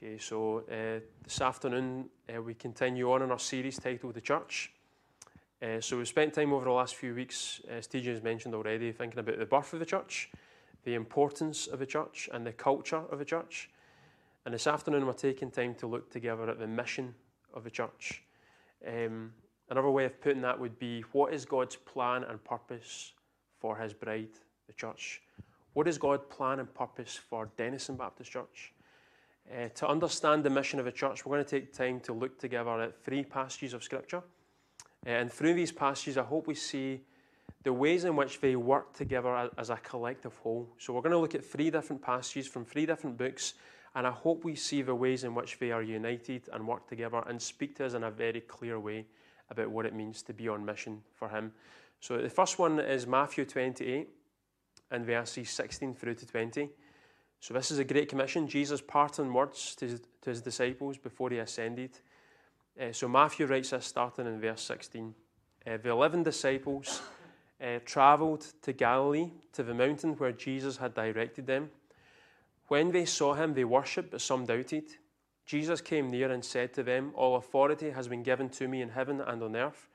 Okay, so uh, this afternoon uh, we continue on in our series titled The Church. Uh, so we've spent time over the last few weeks, as TJ has mentioned already, thinking about the birth of the church, the importance of the church, and the culture of the church. And this afternoon we're taking time to look together at the mission of the church. Um, another way of putting that would be what is God's plan and purpose for his bride, the church? What is God's plan and purpose for Dennistoun Baptist Church? Uh, to understand the mission of a church, we're going to take time to look together at three passages of Scripture. Uh, and through these passages, I hope we see the ways in which they work together as a collective whole. So we're going to look at three different passages from three different books, and I hope we see the ways in which they are united and work together and speak to us in a very clear way about what it means to be on mission for Him. So the first one is Matthew 28 and verses 16 through to 20. So, this is a great commission. Jesus' parting words to his, to his disciples before he ascended. Uh, so, Matthew writes this starting in verse 16. Uh, the eleven disciples uh, travelled to Galilee, to the mountain where Jesus had directed them. When they saw him, they worshipped, but some doubted. Jesus came near and said to them, All authority has been given to me in heaven and on earth.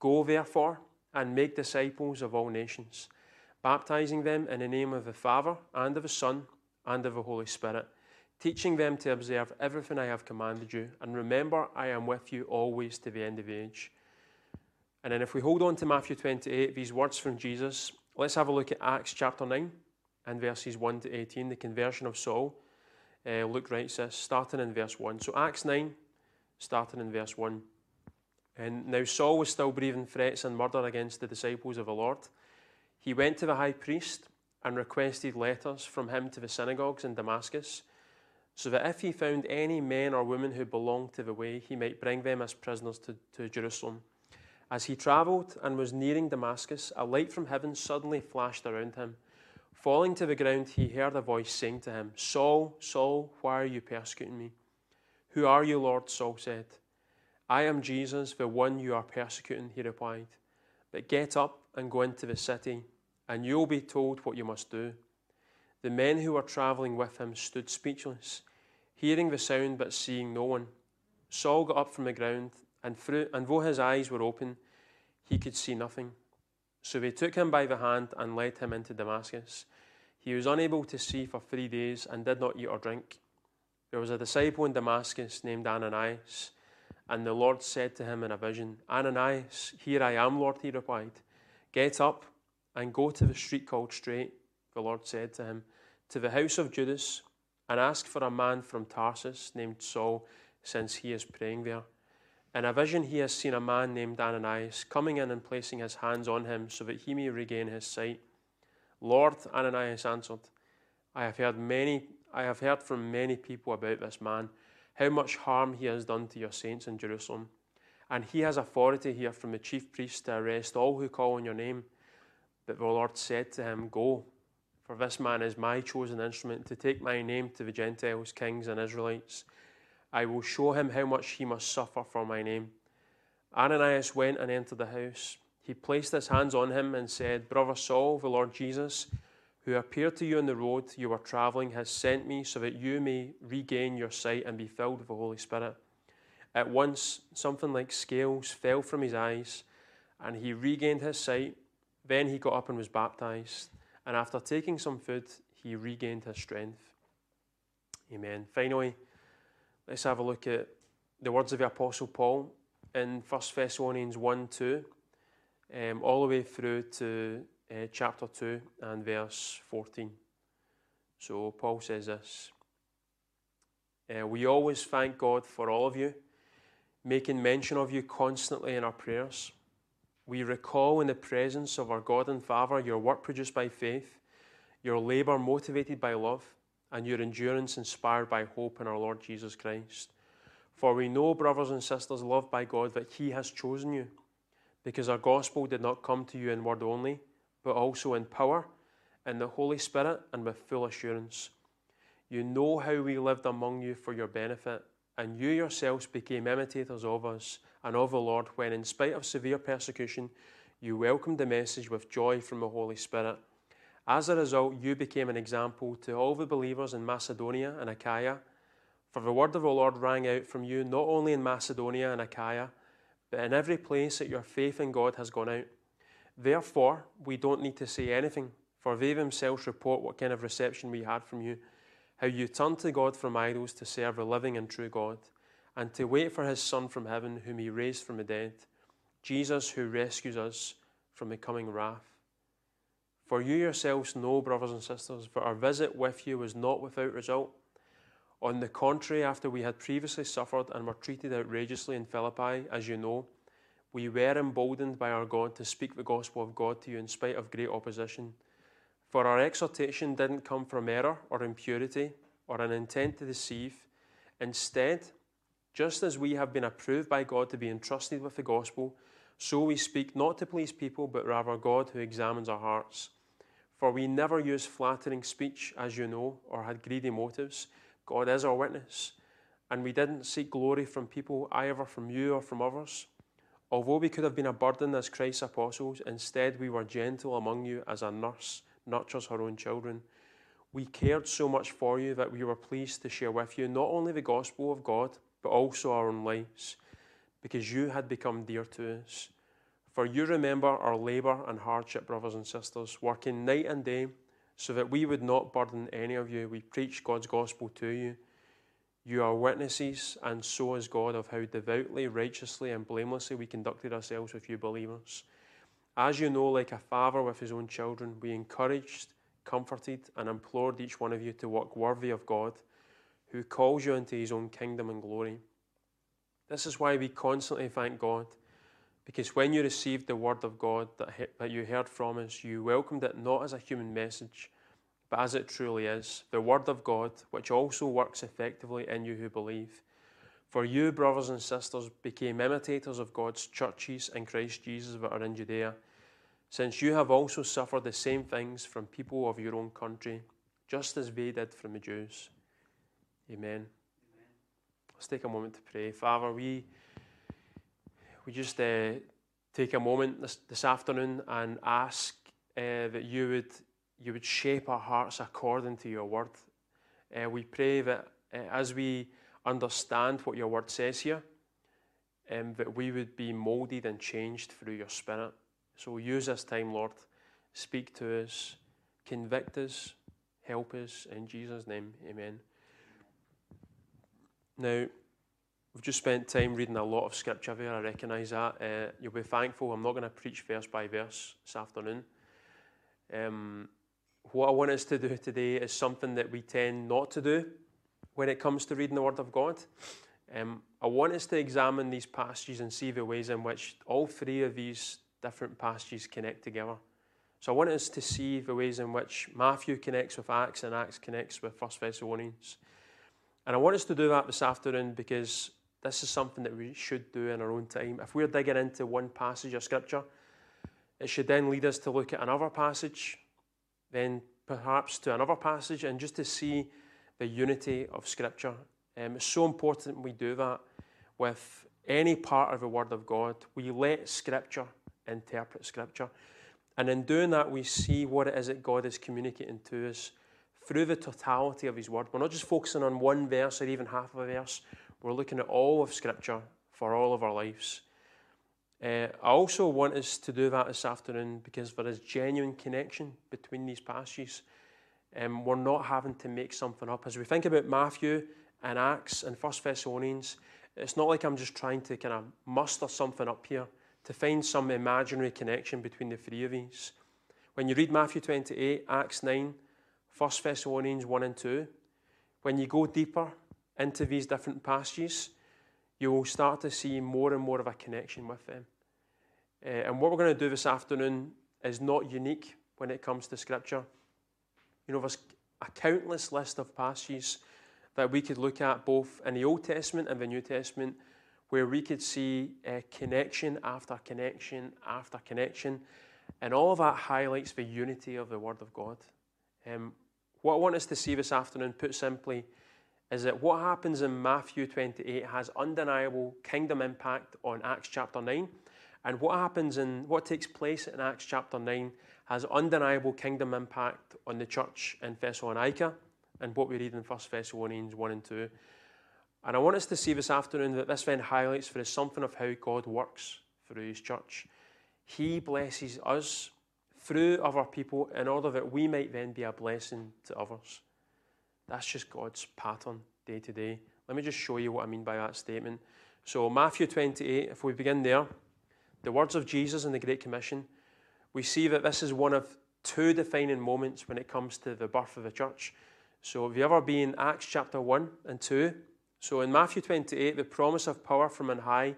Go, therefore, and make disciples of all nations, baptizing them in the name of the Father and of the Son and of the Holy Spirit, teaching them to observe everything I have commanded you. And remember, I am with you always to the end of the age. And then, if we hold on to Matthew 28, these words from Jesus, let's have a look at Acts chapter 9 and verses 1 to 18, the conversion of Saul. Uh, Luke writes this, starting in verse 1. So, Acts 9, starting in verse 1. And now Saul was still breathing threats and murder against the disciples of the Lord. He went to the high priest and requested letters from him to the synagogues in Damascus, so that if he found any men or women who belonged to the way, he might bring them as prisoners to, to Jerusalem. As he travelled and was nearing Damascus, a light from heaven suddenly flashed around him. Falling to the ground, he heard a voice saying to him, Saul, Saul, why are you persecuting me? Who are you, Lord? Saul said. I am Jesus, the one you are persecuting, he replied. But get up and go into the city and you'll be told what you must do. The men who were travelling with him stood speechless, hearing the sound but seeing no one. Saul got up from the ground, and, through, and though his eyes were open, he could see nothing. So they took him by the hand and led him into Damascus. He was unable to see for three days and did not eat or drink. There was a disciple in Damascus named Ananias, and the Lord said to him in a vision, Ananias, here I am, Lord, he replied. Get up and go to the street called Straight, the Lord said to him, to the house of Judas, and ask for a man from Tarsus named Saul, since he is praying there. In a vision, he has seen a man named Ananias coming in and placing his hands on him so that he may regain his sight. Lord, Ananias answered, I have heard many I have heard from many people about this man, how much harm he has done to your saints in Jerusalem. And he has authority here from the chief priest to arrest all who call on your name. But the Lord said to him, Go, for this man is my chosen instrument to take my name to the Gentiles, kings, and Israelites. I will show him how much he must suffer for my name. Ananias went and entered the house. He placed his hands on him and said, Brother Saul, the Lord Jesus, who appeared to you on the road you were traveling, has sent me so that you may regain your sight and be filled with the Holy Spirit. At once, something like scales fell from his eyes, and he regained his sight then he got up and was baptized, and after taking some food, he regained his strength. Amen. Finally, let's have a look at the words of the Apostle Paul in 1 Thessalonians 1 2, um, all the way through to uh, chapter 2 and verse 14. So, Paul says this uh, We always thank God for all of you, making mention of you constantly in our prayers we recall in the presence of our God and Father your work produced by faith, your labor motivated by love, and your endurance inspired by hope in our Lord Jesus Christ. For we know, brothers and sisters, loved by God, that He has chosen you, because our gospel did not come to you in word only, but also in power, in the Holy Spirit, and with full assurance. You know how we lived among you for your benefit, and you yourselves became imitators of us and of the Lord when, in spite of severe persecution, you welcomed the message with joy from the Holy Spirit. As a result, you became an example to all the believers in Macedonia and Achaia. For the word of the Lord rang out from you not only in Macedonia and Achaia, but in every place that your faith in God has gone out. Therefore, we don't need to say anything, for they themselves report what kind of reception we had from you, how you turn to God from idols to serve a living and true God, and to wait for his Son from heaven, whom he raised from the dead, Jesus who rescues us from the coming wrath. For you yourselves know, brothers and sisters, that our visit with you was not without result. On the contrary, after we had previously suffered and were treated outrageously in Philippi, as you know, we were emboldened by our God to speak the gospel of God to you in spite of great opposition. For our exhortation didn't come from error or impurity or an intent to deceive. Instead, just as we have been approved by God to be entrusted with the gospel, so we speak not to please people, but rather God who examines our hearts. For we never used flattering speech, as you know, or had greedy motives. God is our witness. And we didn't seek glory from people, either from you or from others. Although we could have been a burden as Christ's apostles, instead we were gentle among you as a nurse nurtures her own children. We cared so much for you that we were pleased to share with you not only the gospel of God, but also our own lives, because you had become dear to us. For you remember our labour and hardship, brothers and sisters, working night and day, so that we would not burden any of you. We preach God's gospel to you you are witnesses, and so is God, of how devoutly, righteously, and blamelessly we conducted ourselves with you believers. As you know, like a father with his own children, we encouraged, comforted, and implored each one of you to walk worthy of God, who calls you into his own kingdom and glory. This is why we constantly thank God, because when you received the word of God that, that you heard from us, you welcomed it not as a human message but as it truly is, the Word of God, which also works effectively in you who believe. For you, brothers and sisters, became imitators of God's churches in Christ Jesus that are in Judea, since you have also suffered the same things from people of your own country, just as they did from the Jews. Amen. Amen. Let's take a moment to pray. Father, we, we just uh, take a moment this, this afternoon and ask uh, that you would you would shape our hearts according to your word. Uh, we pray that uh, as we understand what your word says here, um, that we would be molded and changed through your spirit. So use this time, Lord. Speak to us, convict us, help us. In Jesus' name, amen. Now, we've just spent time reading a lot of scripture there. I recognise that. Uh, you'll be thankful. I'm not going to preach verse by verse this afternoon. Um, what I want us to do today is something that we tend not to do when it comes to reading the Word of God. Um, I want us to examine these passages and see the ways in which all three of these different passages connect together. So I want us to see the ways in which Matthew connects with Acts and Acts connects with First Thessalonians. And I want us to do that this afternoon because this is something that we should do in our own time. If we're digging into one passage of Scripture, it should then lead us to look at another passage then perhaps to another passage and just to see the unity of Scripture. Um, it's so important we do that with any part of the Word of God. We let Scripture interpret Scripture. And in doing that, we see what it is that God is communicating to us through the totality of His Word. We're not just focusing on one verse or even half of a verse, we're looking at all of Scripture for all of our lives. Uh, I also want us to do that this afternoon because there is genuine connection between these passages. Um, we're not having to make something up. As we think about Matthew and Acts and First Thessalonians, it's not like I'm just trying to kind of muster something up here to find some imaginary connection between the three of these. When you read Matthew 28, Acts 9, 1 Thessalonians 1 and 2, when you go deeper into these different passages, you will start to see more and more of a connection with them. Uh, and what we're going to do this afternoon is not unique when it comes to Scripture. You know, there's a countless list of passages that we could look at both in the Old Testament and the New Testament where we could see uh, connection after connection after connection. And all of that highlights the unity of the Word of God. Um, what I want us to see this afternoon, put simply, is that what happens in Matthew 28 has undeniable kingdom impact on Acts chapter 9. And what happens in what takes place in Acts chapter 9 has undeniable kingdom impact on the church in Thessalonica and what we read in 1 Thessalonians 1 and 2. And I want us to see this afternoon that this then highlights for us something of how God works through His church. He blesses us through other people in order that we might then be a blessing to others. That's just God's pattern day to day. Let me just show you what I mean by that statement. So, Matthew 28, if we begin there, the words of Jesus in the Great Commission, we see that this is one of two defining moments when it comes to the birth of the church. So, have you ever been Acts chapter 1 and 2? So, in Matthew 28, the promise of power from on high,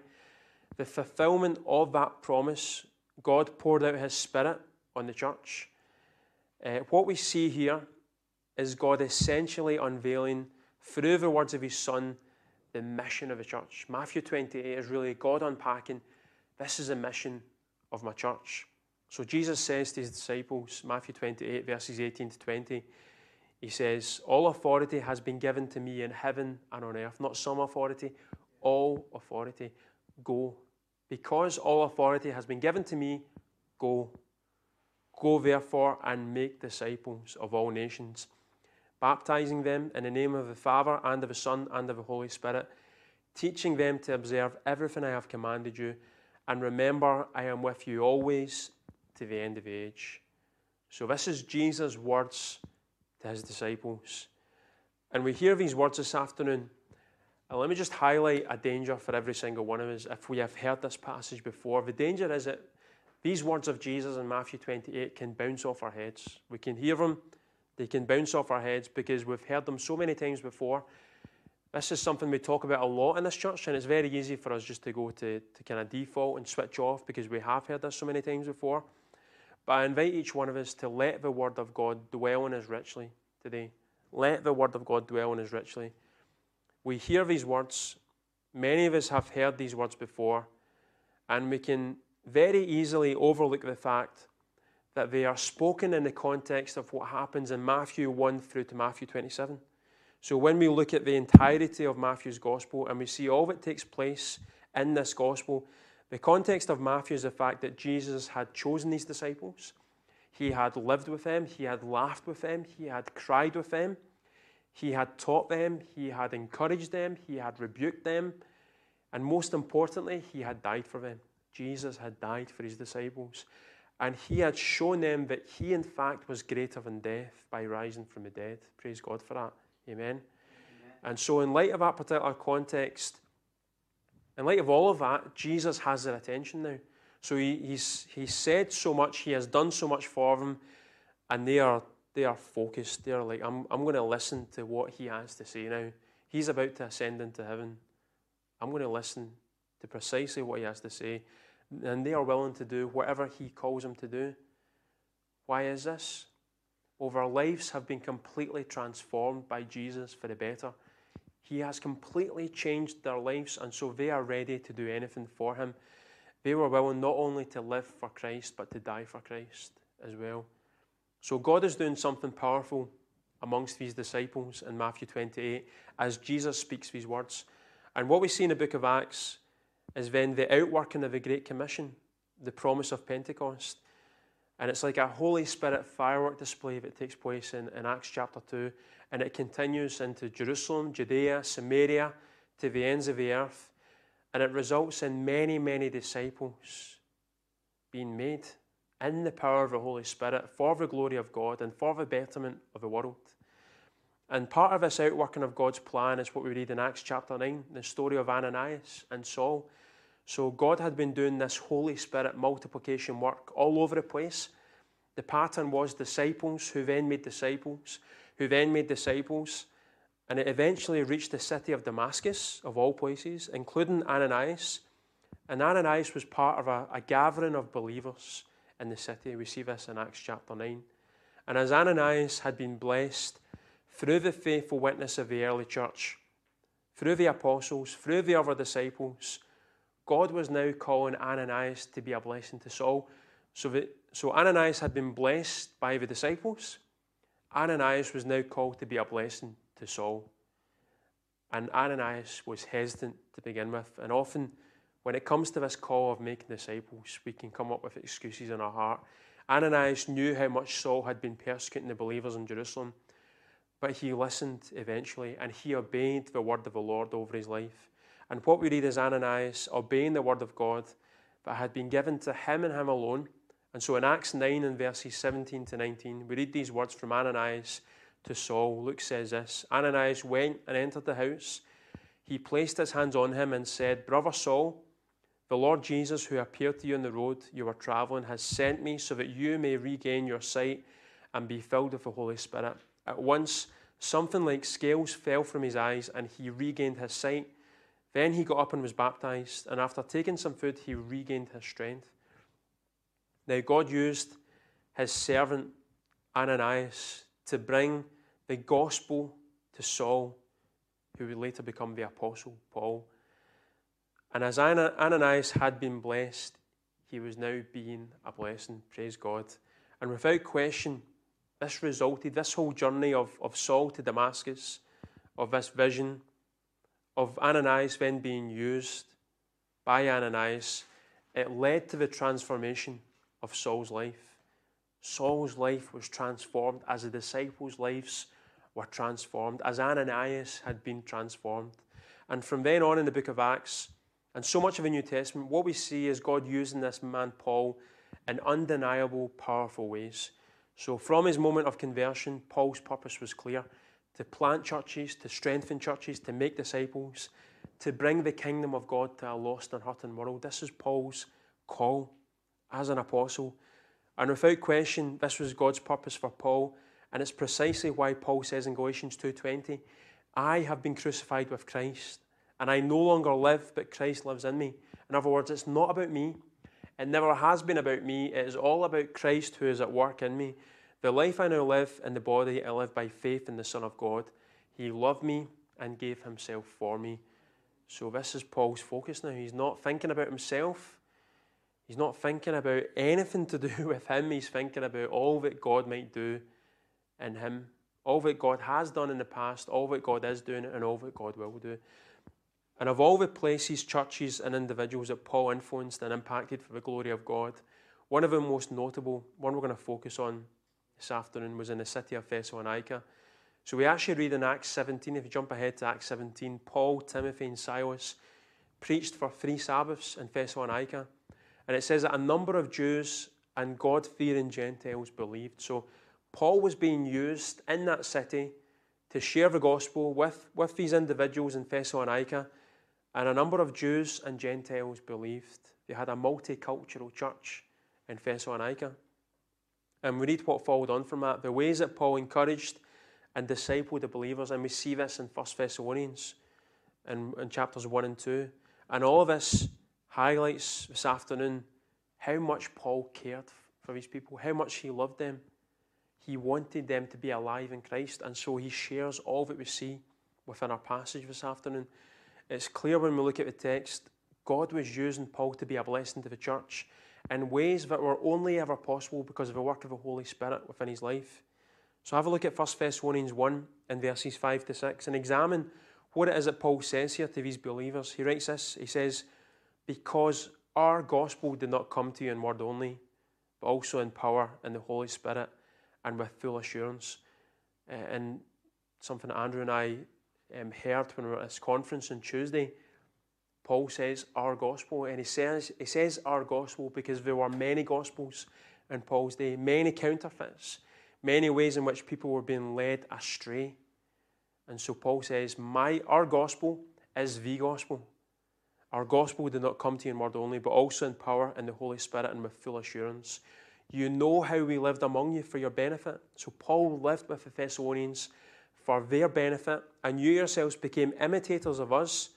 the fulfillment of that promise, God poured out his Spirit on the church. Uh, what we see here is God essentially unveiling through the words of his Son the mission of the church. Matthew 28 is really God unpacking this is the mission of my church. So Jesus says to his disciples, Matthew 28, verses 18 to 20, he says, All authority has been given to me in heaven and on earth. Not some authority, all authority. Go. Because all authority has been given to me, go. Go therefore and make disciples of all nations baptizing them in the name of the Father and of the Son and of the Holy Spirit, teaching them to observe everything I have commanded you. And remember, I am with you always to the end of the age. So, this is Jesus' words to his disciples. And we hear these words this afternoon. And let me just highlight a danger for every single one of us if we have heard this passage before. The danger is that these words of Jesus in Matthew 28 can bounce off our heads. We can hear them they can bounce off our heads because we've heard them so many times before. This is something we talk about a lot in this church, and it's very easy for us just to go to, to kind of default and switch off because we have heard this so many times before. But I invite each one of us to let the Word of God dwell in us richly today. Let the Word of God dwell in us richly. We hear these words, many of us have heard these words before, and we can very easily overlook the fact that they are spoken in the context of what happens in Matthew 1 through to Matthew 27. So when we look at the entirety of Matthew's gospel and we see all that takes place in this gospel, the context of Matthew is the fact that Jesus had chosen these disciples. He had lived with them, he had laughed with them, he had cried with them, he had taught them, he had encouraged them, he had rebuked them, and most importantly, he had died for them. Jesus had died for his disciples. And he had shown them that he, in fact, was greater than death by rising from the dead. Praise God for that. Amen. Amen. And so, in light of that particular context, in light of all of that, Jesus has their attention now. So he, he's, he's said so much, he has done so much for them, and they are, they are focused. They're like, I'm, I'm going to listen to what he has to say now. He's about to ascend into heaven. I'm going to listen to precisely what he has to say and they are willing to do whatever He calls them to do. Why is this? Well, their lives have been completely transformed by Jesus for the better. He has completely changed their lives, and so they are ready to do anything for Him. They were willing not only to live for Christ, but to die for Christ as well. So God is doing something powerful amongst these disciples in Matthew 28 as Jesus speaks these words. And what we see in the book of Acts is then the outworking of the Great Commission, the promise of Pentecost. And it's like a Holy Spirit firework display that takes place in, in Acts chapter 2. And it continues into Jerusalem, Judea, Samaria, to the ends of the earth. And it results in many, many disciples being made in the power of the Holy Spirit for the glory of God and for the betterment of the world. And part of this outworking of God's plan is what we read in Acts chapter 9, the story of Ananias and Saul. So God had been doing this Holy Spirit multiplication work all over the place. The pattern was disciples who then made disciples, who then made disciples, and it eventually reached the city of Damascus, of all places, including Ananias. And Ananias was part of a, a gathering of believers in the city. We see this in Acts chapter 9. And as Ananias had been blessed through the faithful witness of the early church, through the apostles, through the other disciples, God was now calling Ananias to be a blessing to Saul. So, that, so Ananias had been blessed by the disciples. Ananias was now called to be a blessing to Saul. And Ananias was hesitant to begin with. And often, when it comes to this call of making disciples, we can come up with excuses in our heart. Ananias knew how much Saul had been persecuting the believers in Jerusalem. but he listened eventually and he obeyed the word of the Lord over his life. And what we read is Ananias obeying the word of God, that had been given to him and him alone. And so in Acts 9 and verses 17 to 19, we read these words from Ananias to Saul. Luke says this Ananias went and entered the house. He placed his hands on him and said, Brother Saul, the Lord Jesus, who appeared to you on the road you were traveling, has sent me so that you may regain your sight and be filled with the Holy Spirit. At once, something like scales fell from his eyes, and he regained his sight. Then he got up and was baptized, and after taking some food, he regained his strength. Now, God used his servant Ananias to bring the gospel to Saul, who would later become the Apostle Paul. And as Ananias had been blessed, he was now being a blessing. Praise God. And without question, this resulted, this whole journey of, of Saul to Damascus, of this vision, of Ananias then being used by Ananias, it led to the transformation of Saul's life. Saul's life was transformed as the disciples' lives were transformed, as Ananias had been transformed. And from then on in the book of Acts, and so much of the New Testament, what we see is God using this man Paul in undeniable, powerful ways. So, from his moment of conversion, Paul's purpose was clear to plant churches, to strengthen churches, to make disciples, to bring the kingdom of God to a lost and hurting world. This is Paul's call as an apostle. And without question, this was God's purpose for Paul. And it's precisely why Paul says in Galatians 2:20, I have been crucified with Christ, and I no longer live, but Christ lives in me. In other words, it's not about me. It never has been about me. It is all about Christ who is at work in me. The life I now live in the body, I live by faith in the Son of God. He loved me and gave himself for me. So, this is Paul's focus now. He's not thinking about himself, he's not thinking about anything to do with him. He's thinking about all that God might do in him, all that God has done in the past, all that God is doing, and all that God will do. And of all the places, churches, and individuals that Paul influenced and impacted for the glory of God, one of the most notable, one we're going to focus on this afternoon, was in the city of Thessalonica. So we actually read in Acts 17, if you jump ahead to Acts 17, Paul, Timothy, and Silas preached for three Sabbaths in Thessalonica. And it says that a number of Jews and God fearing Gentiles believed. So Paul was being used in that city to share the gospel with, with these individuals in Thessalonica and a number of Jews and Gentiles believed. They had a multicultural church in Thessalonica. And we read what followed on from that the ways that Paul encouraged and discipled the believers. And we see this in 1 Thessalonians in, in chapters 1 and 2. And all of this highlights this afternoon how much Paul cared for these people, how much he loved them. He wanted them to be alive in Christ. And so he shares all that we see within our passage this afternoon. It's clear when we look at the text, God was using Paul to be a blessing to the church in ways that were only ever possible because of the work of the Holy Spirit within his life. So have a look at 1 Thessalonians 1 in verses 5 to 6 and examine what it is that Paul says here to these believers. He writes this He says, Because our gospel did not come to you in word only, but also in power in the Holy Spirit and with full assurance. Uh, and something Andrew and I um, heard when we were at this conference on Tuesday. Paul says our gospel, and he says he says our gospel because there were many gospels in Paul's day, many counterfeits, many ways in which people were being led astray. And so Paul says, My our gospel is the gospel. Our gospel did not come to you in word only, but also in power and the Holy Spirit and with full assurance. You know how we lived among you for your benefit. So Paul lived with the Thessalonians for their benefit, and you yourselves became imitators of us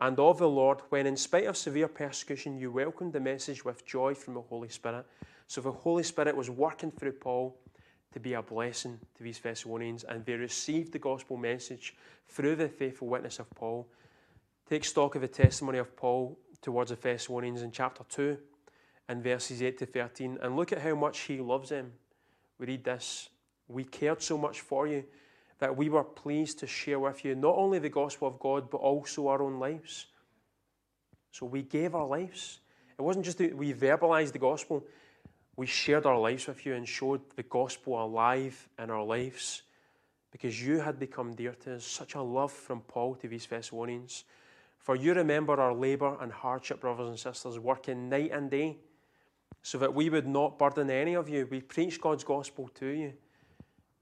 and of the Lord when, in spite of severe persecution, you welcomed the message with joy from the Holy Spirit. So the Holy Spirit was working through Paul to be a blessing to these Thessalonians, and they received the gospel message through the faithful witness of Paul. Take stock of the testimony of Paul towards the Thessalonians in chapter 2 and verses 8 to 13, and look at how much he loves them. We read this We cared so much for you that we were pleased to share with you not only the gospel of God, but also our own lives. So we gave our lives. It wasn't just that we verbalized the gospel, we shared our lives with you and showed the gospel alive in our lives. because you had become dear to us. Such a love from Paul to these Thessalonians. For you remember our labour and hardship, brothers and sisters, working night and day, so that we would not burden any of you. We preached God's gospel to you.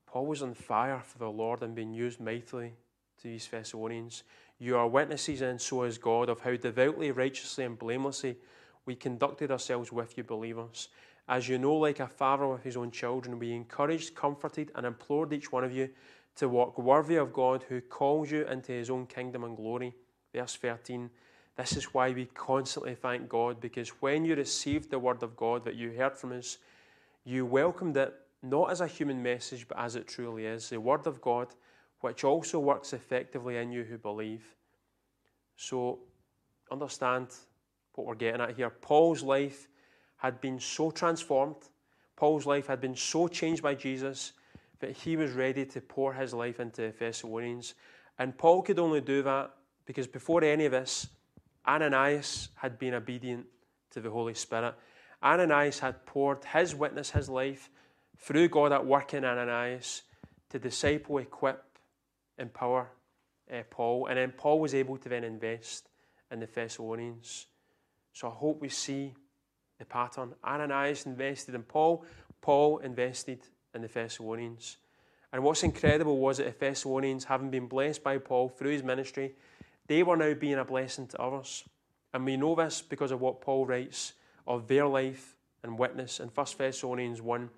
Paul was on fire for the Lord and being used mightily to these Thessalonians. You are witnesses, and so is God, of how devoutly, righteously, and blamelessly we conducted ourselves with you, believers. As you know, like a father with his own children, we encouraged, comforted, and implored each one of you to walk worthy of God who calls you into his own kingdom and glory. Verse 13. This is why we constantly thank God, because when you received the word of God that you heard from us, you welcomed it not as a human message, but as it truly is the word of God, which also works effectively in you who believe. So, understand what we're getting at here. Paul's life had been so transformed, Paul's life had been so changed by Jesus that he was ready to pour his life into the Thessalonians. And Paul could only do that because before any of this, Ananias had been obedient to the Holy Spirit. Ananias had poured his witness, his life, through God at work in Ananias to disciple, equip, empower uh, Paul. And then Paul was able to then invest in the Thessalonians. So I hope we see the pattern. Ananias invested in Paul, Paul invested in the Thessalonians. And what's incredible was that the Thessalonians, having been blessed by Paul through his ministry, they were now being a blessing to others. And we know this because of what Paul writes of their life and witness in 1 Thessalonians 1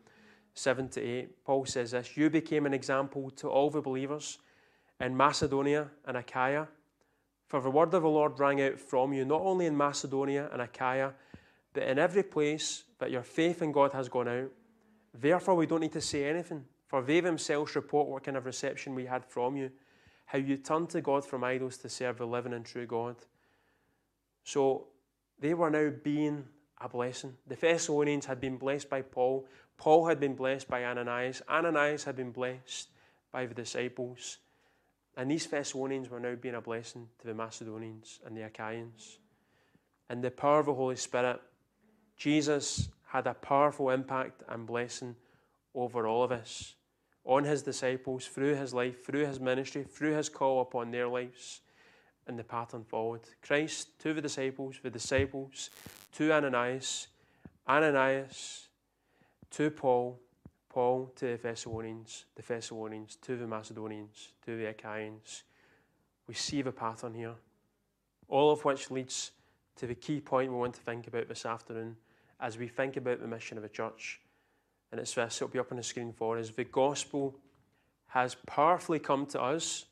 7 to 8. Paul says this You became an example to all the believers in Macedonia and Achaia. For the word of the Lord rang out from you, not only in Macedonia and Achaia, but in every place that your faith in God has gone out. Therefore, we don't need to say anything, for they themselves report what kind of reception we had from you, how you turned to God from idols to serve the living and true God. So they were now being a blessing. The Thessalonians had been blessed by Paul. Paul had been blessed by Ananias. Ananias had been blessed by the disciples. And these Thessalonians were now being a blessing to the Macedonians and the Achaeans. And the power of the Holy Spirit, Jesus had a powerful impact and blessing over all of us, on his disciples, through his life, through his ministry, through his call upon their lives, and the pattern followed. Christ to the disciples, the disciples to Ananias, Ananias to Paul, Paul to the Thessalonians, the Thessalonians to the Macedonians, to the Achaeans. We see the pattern here, all of which leads to the key point we want to think about this afternoon as we think about the mission of the church. And it's this, it'll be up on the screen for us. The gospel has powerfully come to us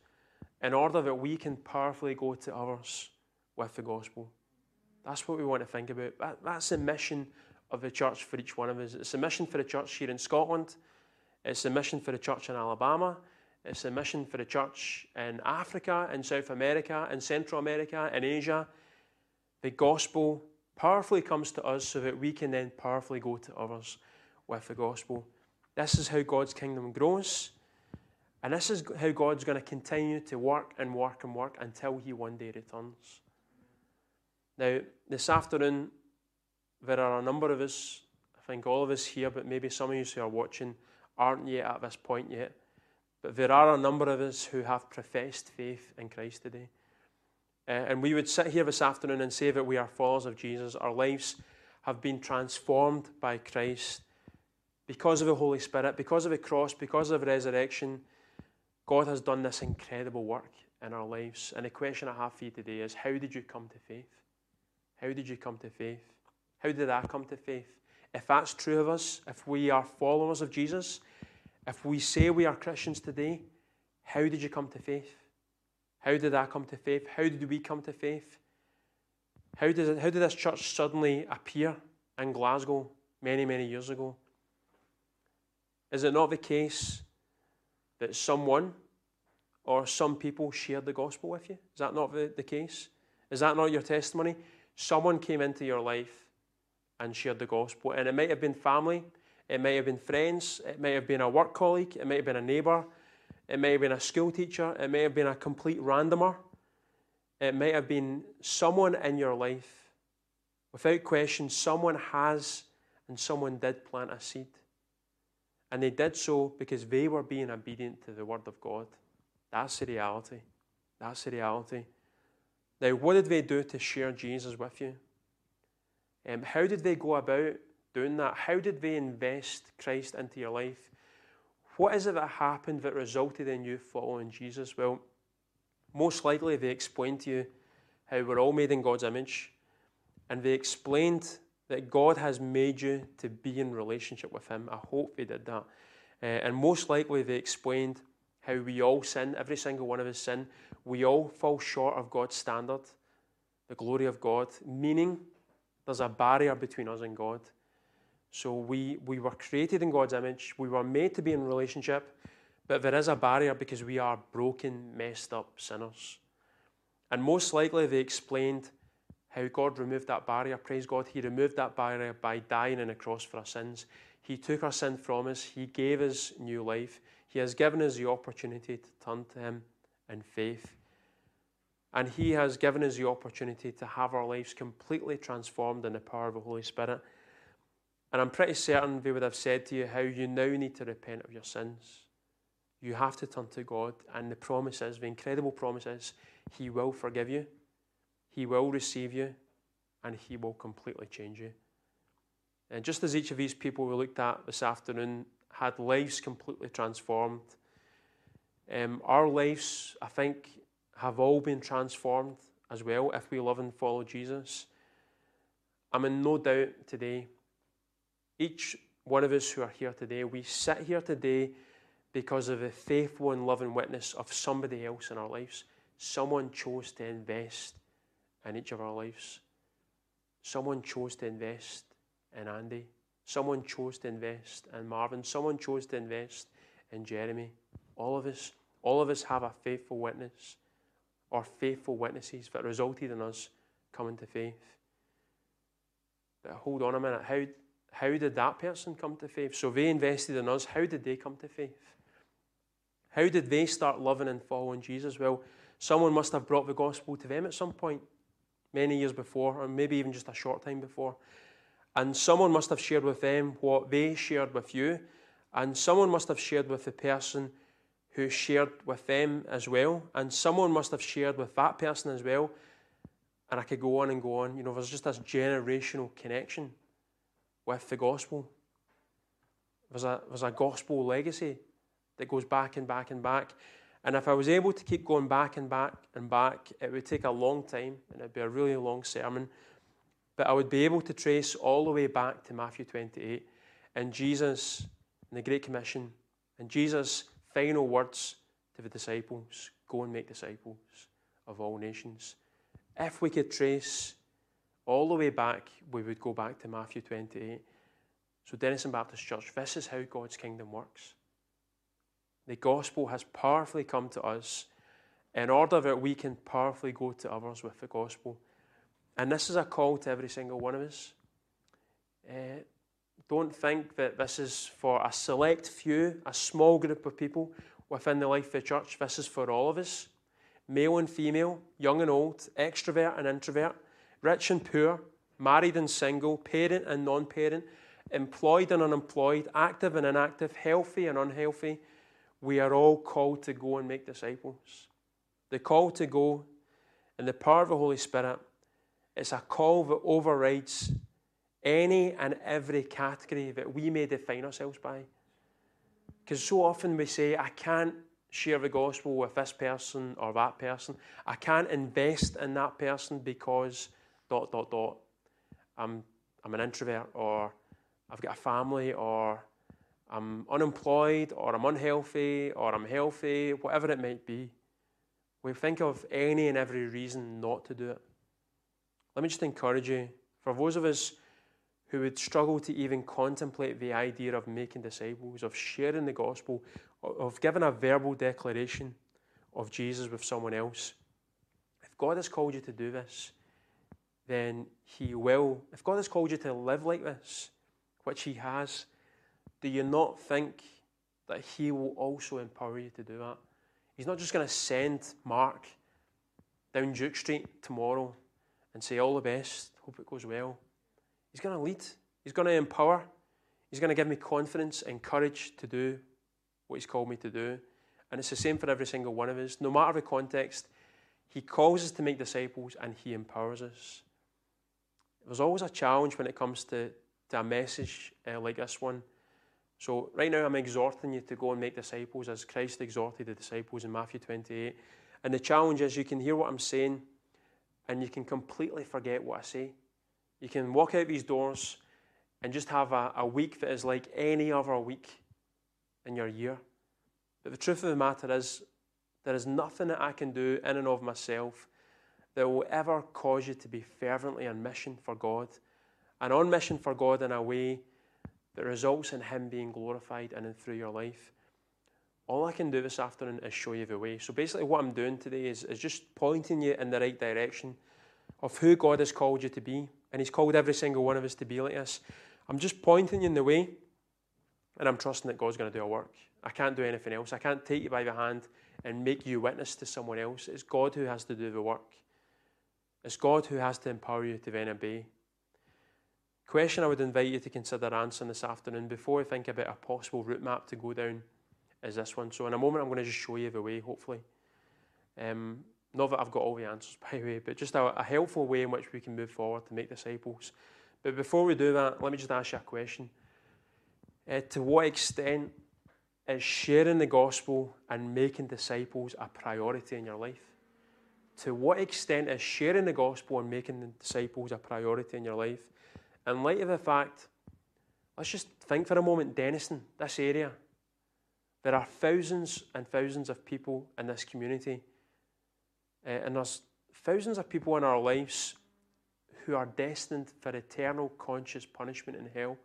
in order that we can powerfully go to others with the gospel. That's what we want to think about. That, that's the mission of the church for each one of us. It's a mission for the church here in Scotland. It's a mission for the church in Alabama. It's a mission for the church in Africa, in South America, in Central America, in Asia. The gospel powerfully comes to us so that we can then powerfully go to others with the gospel. This is how God's kingdom grows. And this is how God's going to continue to work and work and work until He one day returns. Now, this afternoon, there are a number of us, I think all of us here, but maybe some of you who are watching aren't yet at this point yet. But there are a number of us who have professed faith in Christ today. Uh, and we would sit here this afternoon and say that we are followers of Jesus. Our lives have been transformed by Christ because of the Holy Spirit, because of the cross, because of resurrection. God has done this incredible work in our lives. And the question I have for you today is how did you come to faith? How did you come to faith? How did I come to faith? If that's true of us, if we are followers of Jesus, if we say we are Christians today, how did you come to faith? How did I come to faith? How did we come to faith? How did, how did this church suddenly appear in Glasgow many, many years ago? Is it not the case that someone or some people shared the gospel with you? Is that not the, the case? Is that not your testimony? Someone came into your life and shared the gospel. And it might have been family, it might have been friends, it might have been a work colleague, it might have been a neighbour, it may have been a school teacher, it may have been a complete randomer, it might have been someone in your life. Without question, someone has and someone did plant a seed. And they did so because they were being obedient to the Word of God. That's the reality. That's the reality. Now, what did they do to share Jesus with you? Um, how did they go about doing that? How did they invest Christ into your life? What is it that happened that resulted in you following Jesus? Well, most likely they explained to you how we're all made in God's image, and they explained that God has made you to be in relationship with Him. I hope they did that. Uh, and most likely they explained how we all sin, every single one of us sin. We all fall short of God's standard, the glory of God, meaning there's a barrier between us and God. So we, we were created in God's image, we were made to be in relationship, but there is a barrier because we are broken, messed up sinners. And most likely they explained how God removed that barrier. Praise God, He removed that barrier by dying on a cross for our sins. He took our sin from us, He gave us new life. He has given us the opportunity to turn to Him in faith. And He has given us the opportunity to have our lives completely transformed in the power of the Holy Spirit. And I'm pretty certain they would have said to you how you now need to repent of your sins. You have to turn to God. And the promise is, the incredible promise is, He will forgive you, He will receive you, and He will completely change you. And just as each of these people we looked at this afternoon had lives completely transformed, um, our lives, I think, have all been transformed as well if we love and follow Jesus. I'm in no doubt today, each one of us who are here today, we sit here today because of the faithful and loving witness of somebody else in our lives. Someone chose to invest in each of our lives. Someone chose to invest in Andy. Someone chose to invest in Marvin. Someone chose to invest in Jeremy. All of us, all of us have a faithful witness or faithful witnesses that resulted in us coming to faith. But hold on a minute. How, how did that person come to faith? So they invested in us. How did they come to faith? How did they start loving and following Jesus? Well, someone must have brought the gospel to them at some point, many years before, or maybe even just a short time before. And someone must have shared with them what they shared with you. And someone must have shared with the person who shared with them as well. And someone must have shared with that person as well. And I could go on and go on. You know, there's just this generational connection with the gospel. There's a, there's a gospel legacy that goes back and back and back. And if I was able to keep going back and back and back, it would take a long time and it'd be a really long sermon. But I would be able to trace all the way back to Matthew 28 and Jesus and the Great Commission and Jesus' final words to the disciples go and make disciples of all nations. If we could trace all the way back, we would go back to Matthew 28. So, Dennistoun Baptist Church, this is how God's kingdom works. The gospel has powerfully come to us in order that we can powerfully go to others with the gospel. And this is a call to every single one of us. Uh, don't think that this is for a select few, a small group of people within the life of the church. This is for all of us male and female, young and old, extrovert and introvert, rich and poor, married and single, parent and non parent, employed and unemployed, active and inactive, healthy and unhealthy, we are all called to go and make disciples. The call to go in the power of the Holy Spirit is a call that overrides any and every category that we may define ourselves by. Because so often we say, I can't share the gospel with this person or that person. I can't invest in that person because dot dot dot. I'm I'm an introvert or I've got a family or I'm unemployed or I'm unhealthy or I'm healthy, whatever it might be. We think of any and every reason not to do it. Let me just encourage you, for those of us who would struggle to even contemplate the idea of making disciples, of sharing the gospel, of giving a verbal declaration of Jesus with someone else, if God has called you to do this, then He will. If God has called you to live like this, which He has, do you not think that He will also empower you to do that? He's not just going to send Mark down Duke Street tomorrow and say, All the best, hope it goes well. He's going to lead, He's going to empower, He's going to give me confidence and courage to do what He's called me to do. And it's the same for every single one of us. No matter the context, He calls us to make disciples and He empowers us. There's always a challenge when it comes to, to a message uh, like this one. So, right now, I'm exhorting you to go and make disciples as Christ exhorted the disciples in Matthew 28. And the challenge is you can hear what I'm saying and you can completely forget what I say. You can walk out these doors and just have a, a week that is like any other week in your year. But the truth of the matter is, there is nothing that I can do in and of myself that will ever cause you to be fervently on mission for God and on mission for God in a way that results in Him being glorified in and through your life. All I can do this afternoon is show you the way. So basically, what I'm doing today is, is just pointing you in the right direction of who God has called you to be. And He's called every single one of us to be like this. I'm just pointing you in the way, and I'm trusting that God's going to do a work. I can't do anything else. I can't take you by the hand and make you witness to someone else. It's God who has to do the work. It's God who has to empower you to then obey. Question I would invite you to consider answering this afternoon before we think about a possible route map to go down is this one. So in a moment I'm going to just show you the way, hopefully. Um, not that I've got all the answers, by the way, but just a, a helpful way in which we can move forward to make disciples. But before we do that, let me just ask you a question. Uh, to what extent is sharing the gospel and making disciples a priority in your life? To what extent is sharing the gospel and making the disciples a priority in your life? In light of the fact, let's just think for a moment, Dennistoun, this area, there are thousands and thousands of people in this community, uh, and there's thousands of people in our lives who are destined for eternal conscious punishment in hell.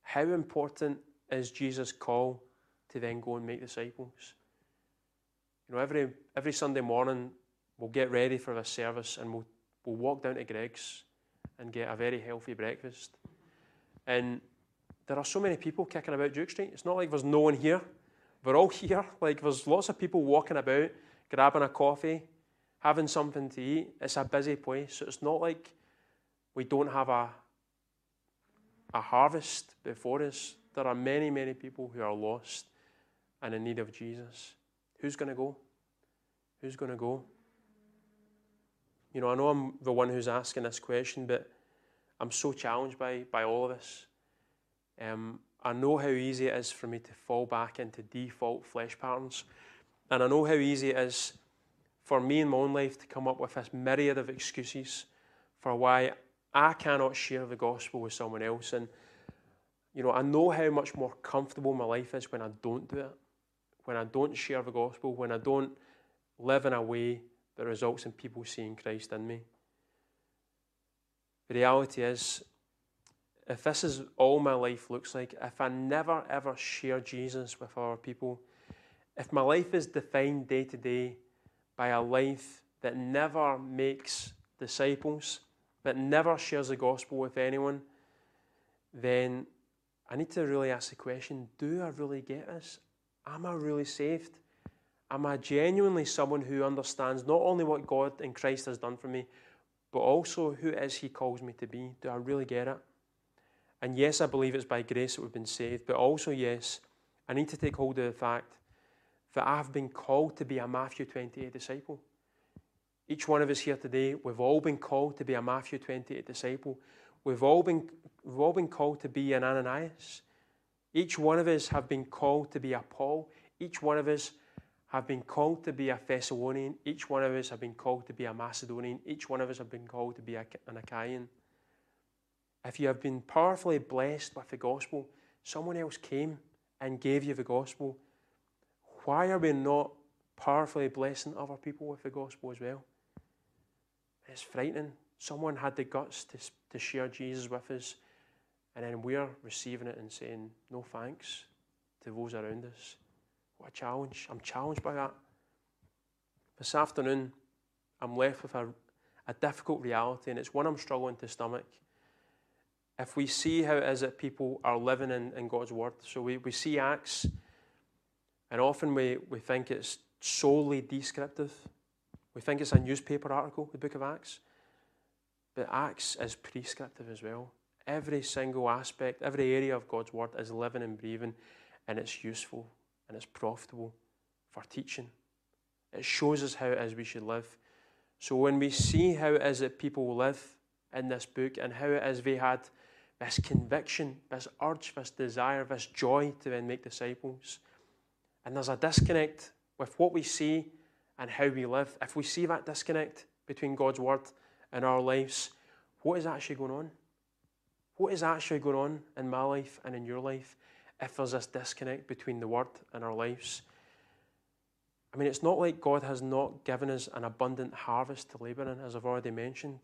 How important is Jesus' call to then go and make disciples? You know, every, every Sunday morning we'll get ready for the service and we'll, we'll walk down to Greggs and get a very healthy breakfast. And there are so many people kicking about Duke Street. It's not like there's no one here. We're all here. Like there's lots of people walking about, grabbing a coffee, having something to eat. It's a busy place. So it's not like we don't have a, a harvest before us. There are many, many people who are lost and in need of Jesus. Who's going to go? Who's going to go? You know, I know I'm the one who's asking this question, but I'm so challenged by, by all of this. Um, I know how easy it is for me to fall back into default flesh patterns. And I know how easy it is for me in my own life to come up with this myriad of excuses for why I cannot share the gospel with someone else. And, you know, I know how much more comfortable my life is when I don't do it, when I don't share the gospel, when I don't live in a way that results in people seeing Christ in me. The reality is, if this is all my life looks like, if I never ever share Jesus with other people, if my life is defined day to day by a life that never makes disciples, that never shares the gospel with anyone, then I need to really ask the question do I really get this? Am I really saved? Am I genuinely someone who understands not only what God in Christ has done for me, but also who it is He calls me to be? Do I really get it? And yes, I believe it's by grace that we've been saved, but also, yes, I need to take hold of the fact that I've been called to be a Matthew 28 disciple. Each one of us here today, we've all been called to be a Matthew 28 disciple. We've all been, we've all been called to be an Ananias. Each one of us have been called to be a Paul. Each one of us have been called to be a Thessalonian. Each one of us have been called to be a Macedonian. Each one of us have been called to be an Achaean. If you have been powerfully blessed with the gospel, someone else came and gave you the gospel why are we not powerfully blessing other people with the gospel as well? It's frightening. Someone had the guts to, to share Jesus with us, and then we're receiving it and saying no thanks to those around us. What a challenge. I'm challenged by that. This afternoon, I'm left with a, a difficult reality, and it's one I'm struggling to stomach. If we see how it is that people are living in, in God's Word, so we, we see Acts and often we, we think it's solely descriptive. We think it's a newspaper article, the book of Acts. But Acts is prescriptive as well. Every single aspect, every area of God's Word is living and breathing, and it's useful and it's profitable for teaching. It shows us how it is we should live. So when we see how it is that people live in this book and how it is they had this conviction, this urge, this desire, this joy to then make disciples, and there's a disconnect with what we see and how we live. If we see that disconnect between God's word and our lives, what is actually going on? What is actually going on in my life and in your life if there's this disconnect between the word and our lives? I mean, it's not like God has not given us an abundant harvest to labour in, as I've already mentioned.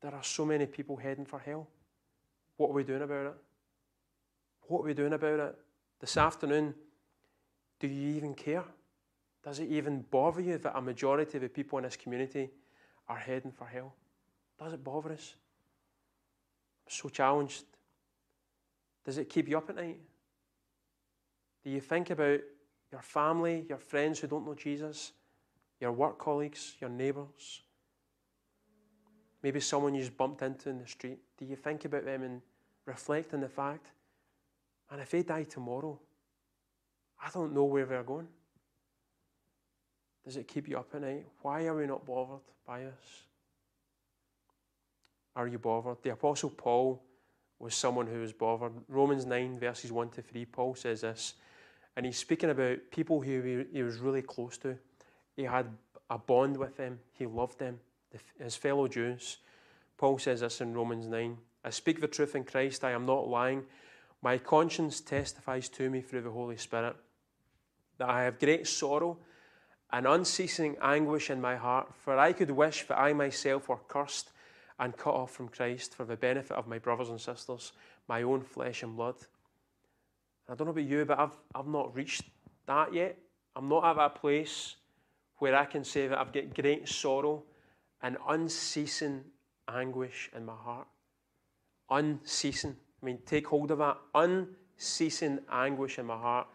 There are so many people heading for hell. What are we doing about it? What are we doing about it? This afternoon, do you even care? Does it even bother you that a majority of the people in this community are heading for hell? Does it bother us? I'm so challenged. Does it keep you up at night? Do you think about your family, your friends who don't know Jesus, your work colleagues, your neighbours? Maybe someone you just bumped into in the street. Do you think about them and reflect on the fact, and if they die tomorrow, I don't know where they're going? Does it keep you up at night? Why are we not bothered by us? Are you bothered? The Apostle Paul was someone who was bothered. Romans 9, verses 1 to 3, Paul says this, and he's speaking about people who he was really close to. He had a bond with them, he loved them, his fellow Jews. Paul says this in Romans 9 I speak the truth in Christ, I am not lying. My conscience testifies to me through the Holy Spirit that I have great sorrow and unceasing anguish in my heart, for I could wish that I myself were cursed and cut off from Christ for the benefit of my brothers and sisters, my own flesh and blood. And I don't know about you, but I've, I've not reached that yet. I'm not at that place where I can say that I've got great sorrow and unceasing anguish in my heart. Unceasing. I mean, take hold of that. Unceasing anguish in my heart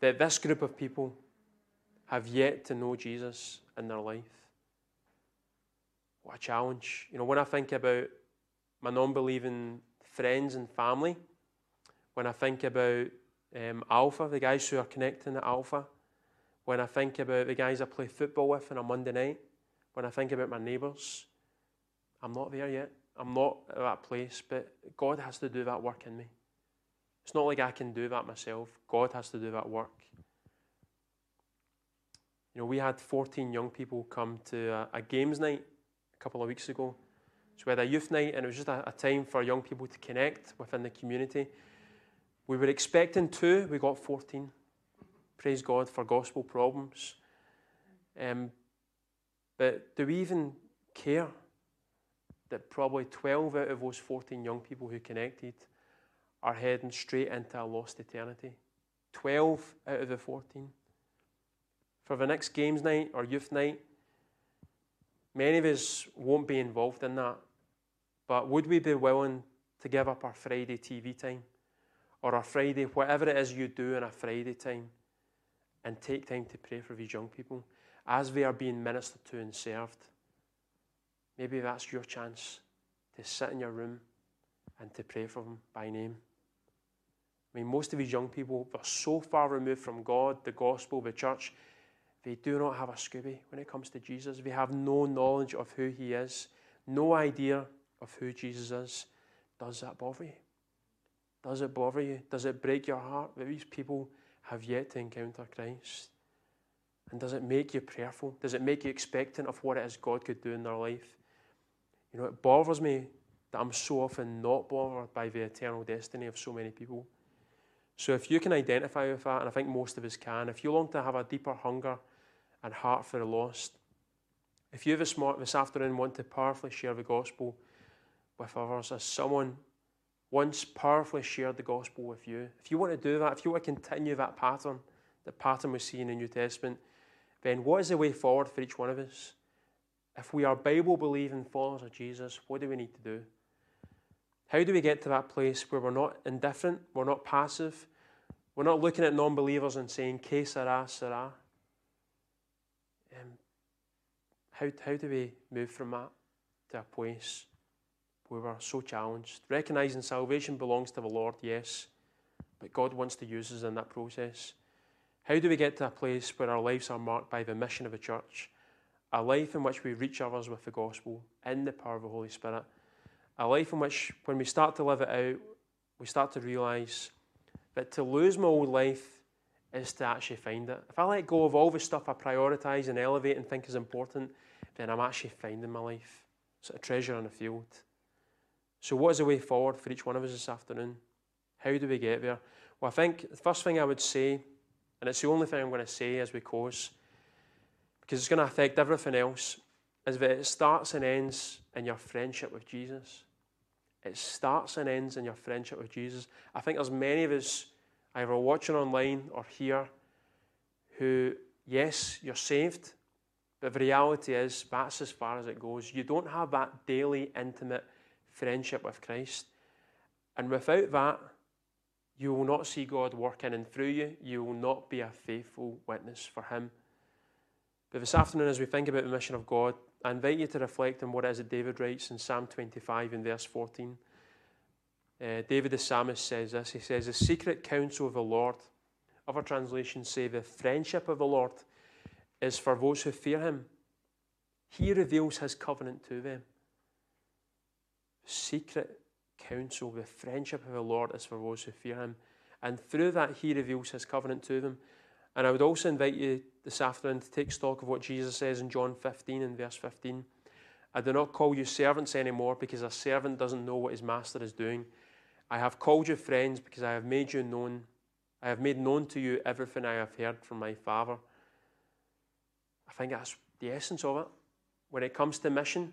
that this group of people have yet to know Jesus in their life. What a challenge. You know, when I think about my non believing friends and family, when I think about um, Alpha, the guys who are connecting at Alpha, when I think about the guys I play football with on a Monday night, when I think about my neighbours, I'm not there yet. I'm not at that place, but God has to do that work in me. It's not like I can do that myself. God has to do that work. You know, we had 14 young people come to a, a games night couple of weeks ago. So we had a youth night, and it was just a, a time for young people to connect within the community. We were expecting two, we got 14. Praise God for gospel problems. Um, but do we even care that probably 12 out of those 14 young people who connected are heading straight into a lost eternity? 12 out of the 14 for the next games night or youth night. Many of us won't be involved in that, but would we be willing to give up our Friday TV time or our Friday, whatever it is you do on a Friday time, and take time to pray for these young people as they are being ministered to and served? Maybe that's your chance to sit in your room and to pray for them by name. I mean, most of these young people are so far removed from God, the gospel, the church, they do not have a Scooby when it comes to Jesus. They have no knowledge of who He is, no idea of who Jesus is. Does that bother you? Does it bother you? Does it break your heart that these people have yet to encounter Christ? And does it make you prayerful? Does it make you expectant of what it is God could do in their life? You know, it bothers me that I'm so often not bothered by the eternal destiny of so many people. So if you can identify with that, and I think most of us can, if you long to have a deeper hunger and heart for the lost, if you this, morning, this afternoon want to powerfully share the gospel with others, as someone once powerfully shared the gospel with you, if you want to do that, if you want to continue that pattern, the pattern we see in the New Testament, then what is the way forward for each one of us? If we are Bible believing followers of Jesus, what do we need to do? How do we get to that place where we're not indifferent, we're not passive, we're not looking at non believers and saying, Que sera, sera? Um, how, how do we move from that to a place where we're so challenged. Recognizing salvation belongs to the Lord, yes, but God wants to use us in that process. How do we get to a place where our lives are marked by the mission of the church? A life in which we reach others with the gospel in the power of the Holy Spirit. A life in which, when we start to live it out, we start to realize that to lose my old life is to actually find it. If I let go of all the stuff I prioritize and elevate and think is important, then I'm actually finding my life. It's a treasure in the field. So, what is the way forward for each one of us this afternoon? How do we get there? Well, I think the first thing I would say, and it's the only thing I'm going to say as we close, because it's going to affect everything else, is that it starts and ends in your friendship with Jesus. It starts and ends in your friendship with Jesus. I think there's many of us either watching online or here who, yes, you're saved, but the reality is that's as far as it goes. You don't have that daily, intimate friendship with Christ. And without that, you will not see God working and through you. You will not be a faithful witness for Him. But this afternoon, as we think about the mission of God, I invite you to reflect on what it is that David writes in Psalm 25 in verse 14. Uh, David the psalmist says this He says, The secret counsel of the Lord, other translations say, the friendship of the Lord is for those who fear Him. He reveals His covenant to them. Secret counsel, the friendship of the Lord is for those who fear Him. And through that, He reveals His covenant to them. And I would also invite you this afternoon to take stock of what Jesus says in John 15 and verse 15. I do not call you servants anymore because a servant doesn't know what his master is doing. I have called you friends because I have made you known. I have made known to you everything I have heard from my Father. I think that's the essence of it. When it comes to mission,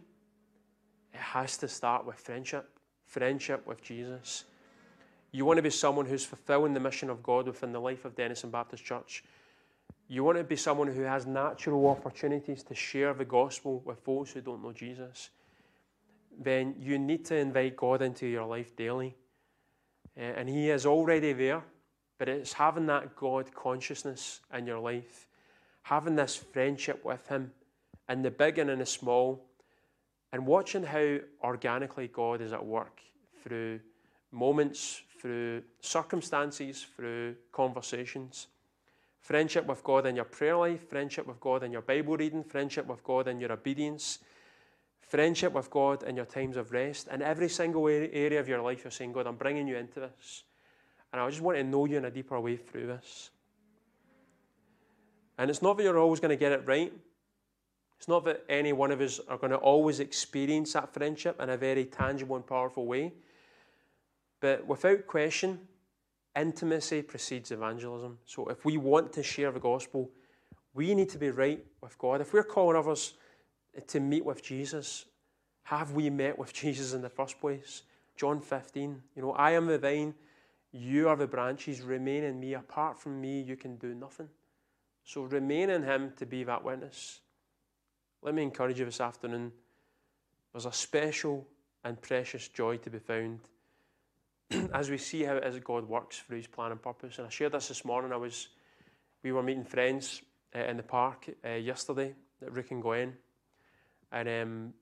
it has to start with friendship, friendship with Jesus. You want to be someone who's fulfilling the mission of God within the life of Dennistoun Baptist Church. You want to be someone who has natural opportunities to share the gospel with those who don't know Jesus. Then you need to invite God into your life daily. Uh, and He is already there, but it's having that God consciousness in your life, having this friendship with Him in the big and in the small, and watching how organically God is at work through moments, through circumstances, through conversations. Friendship with God in your prayer life, friendship with God in your Bible reading, friendship with God in your obedience, friendship with God in your times of rest. In every single area of your life, you're saying, God, I'm bringing you into this. And I just want to know you in a deeper way through this. And it's not that you're always going to get it right. It's not that any one of us are going to always experience that friendship in a very tangible and powerful way. But without question, intimacy precedes evangelism. So if we want to share the gospel, we need to be right with God. If we're calling others to meet with Jesus, have we met with Jesus in the first place? John 15, you know, I am the vine, you are the branches, remain in me. Apart from me, you can do nothing. So remain in Him to be that witness. Let me encourage you this afternoon. There's a special and precious joy to be found as we see how it is God works through His plan and purpose. And I shared this this morning. I was, we were meeting friends uh, in the park uh, yesterday at Rick and Gwen, and um,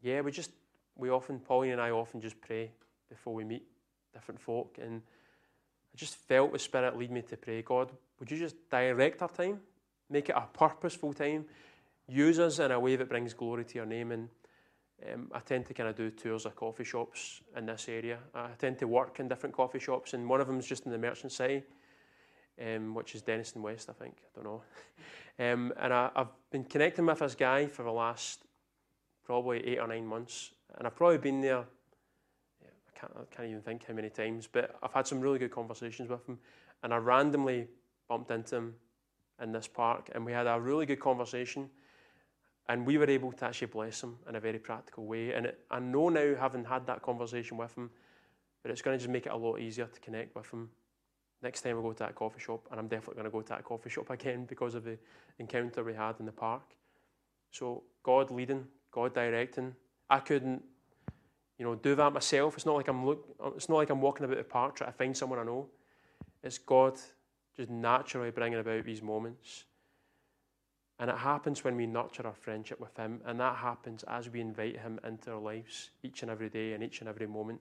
yeah, we just we often Pauline and I often just pray before we meet different folk, and I just felt the Spirit lead me to pray. God, would you just direct our time, make it a purposeful time, use us in a way that brings glory to your name and um, I tend to kind of do tours of coffee shops in this area. I tend to work in different coffee shops, and one of them is just in the Merchant City, um, which is Dennistoun West, I think. I don't know. Um, and I, have been connecting with this guy for the last probably eight or nine months, and I've probably been there. Yeah, I can't, I can't even think how many times, but I've had some really good conversations with him, and I randomly bumped into him in this park, and we had a really good conversation and we were able to actually bless him in a very practical way. And it, I know now, having had that conversation with him, that it's going to just make it a lot easier to connect with him next time we go to that coffee shop. And I'm definitely going to go to that coffee shop again because of the encounter we had in the park. So God leading, God directing. I couldn't, you know, do that myself. It's not like I'm look. It's not like I'm walking about the park trying to find someone I know. It's God just naturally bringing about these moments. And it happens when we nurture our friendship with Him, and that happens as we invite Him into our lives each and every day and each and every moment.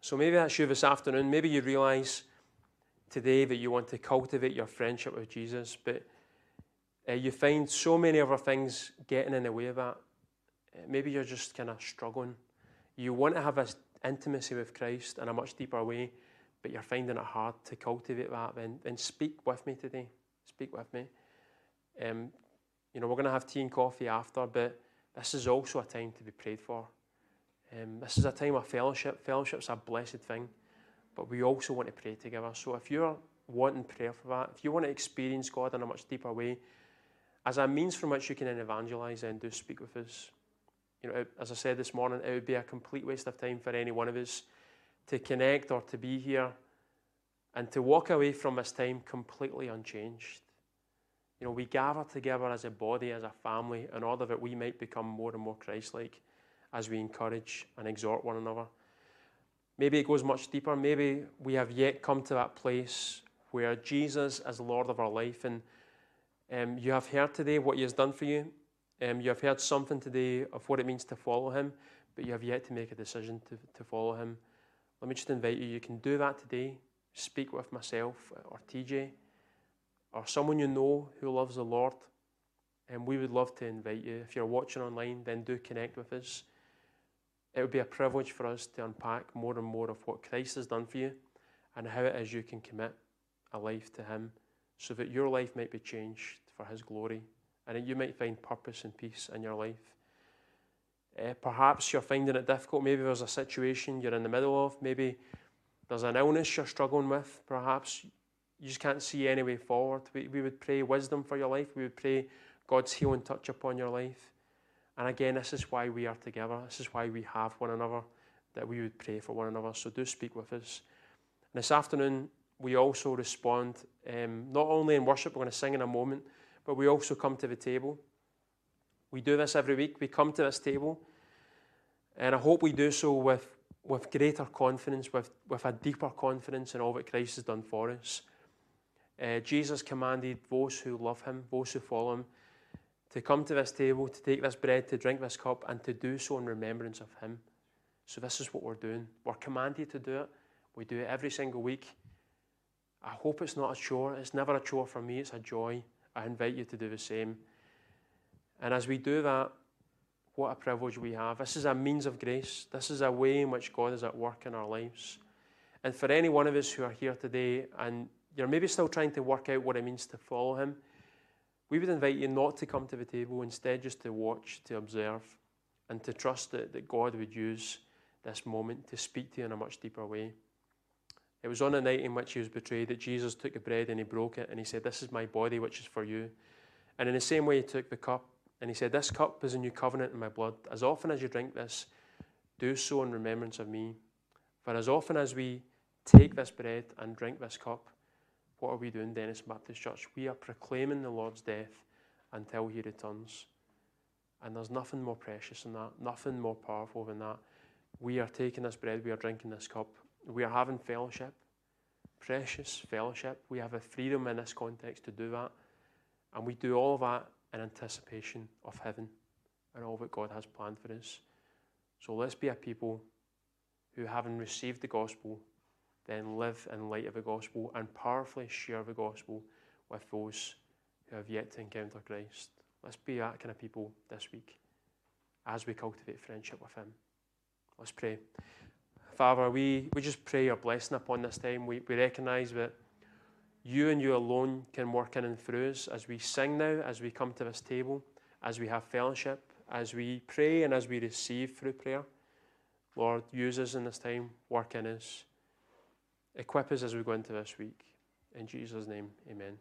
So maybe that's you this afternoon. Maybe you realize today that you want to cultivate your friendship with Jesus, but uh, you find so many other things getting in the way of that. Uh, maybe you're just kind of struggling. You want to have this intimacy with Christ in a much deeper way, but you're finding it hard to cultivate that. Then, then speak with me today. Speak with me. Um, you know, we're going to have tea and coffee after, but this is also a time to be prayed for. Um, this is a time of fellowship. Fellowship's a blessed thing, but we also want to pray together. So if you're wanting prayer for that, if you want to experience God in a much deeper way, as a means from which you can evangelize, and do speak with us. You know, as I said this morning, it would be a complete waste of time for any one of us to connect or to be here and to walk away from this time completely unchanged. You know, we gather together as a body, as a family, in order that we might become more and more Christ like as we encourage and exhort one another. Maybe it goes much deeper. Maybe we have yet come to that place where Jesus is Lord of our life. And um, you have heard today what He has done for you. Um, you have heard something today of what it means to follow Him, but you have yet to make a decision to, to follow Him. Let me just invite you. You can do that today. Speak with myself or TJ or someone you know who loves the Lord. And we would love to invite you. If you're watching online, then do connect with us. It would be a privilege for us to unpack more and more of what Christ has done for you and how it is you can commit a life to Him so that your life might be changed for His glory and that you might find purpose and peace in your life. Uh, perhaps you're finding it difficult. Maybe there's a situation you're in the middle of. Maybe there's an illness you're struggling with. Perhaps you just can't see any way forward. We, we would pray wisdom for your life. We would pray God's healing touch upon your life. And again, this is why we are together. This is why we have one another, that we would pray for one another. So do speak with us. And this afternoon, we also respond, um, not only in worship, we're going to sing in a moment, but we also come to the table. We do this every week. We come to this table, and I hope we do so with, with greater confidence, with, with a deeper confidence in all that Christ has done for us. Uh, Jesus commanded those who love him, those who follow him, to come to this table, to take this bread, to drink this cup, and to do so in remembrance of him. So, this is what we're doing. We're commanded to do it. We do it every single week. I hope it's not a chore. It's never a chore for me, it's a joy. I invite you to do the same. And as we do that, what a privilege we have. This is a means of grace. This is a way in which God is at work in our lives. And for any one of us who are here today and you're maybe still trying to work out what it means to follow Him, we would invite you not to come to the table, instead, just to watch, to observe, and to trust that, that God would use this moment to speak to you in a much deeper way. It was on the night in which he was betrayed that Jesus took the bread and he broke it and he said, This is my body, which is for you. And in the same way, he took the cup and he said, This cup is a new covenant in my blood. As often as you drink this, do so in remembrance of me. For as often as we take this bread and drink this cup, what are we doing, Dennistoun Baptist Church? We are proclaiming the Lord's death until he returns. And there's nothing more precious than that, nothing more powerful than that. We are taking this bread, we are drinking this cup, we are having fellowship, precious fellowship. We have a freedom in this context to do that. And we do all of that in anticipation of heaven and all that God has planned for us. So let's be a people who, having received the gospel, then live in light of the gospel and powerfully share the gospel with those who have yet to encounter Christ. Let's be that kind of people this week as we cultivate friendship with Him. Let's pray. Father, we, we just pray your blessing upon this time. We, we recognize that you and you alone can work in and through us as we sing now, as we come to this table, as we have fellowship, as we pray and as we receive through prayer. Lord, use us in this time, work in us. Equip us as we go into this week. In Jesus' name, amen.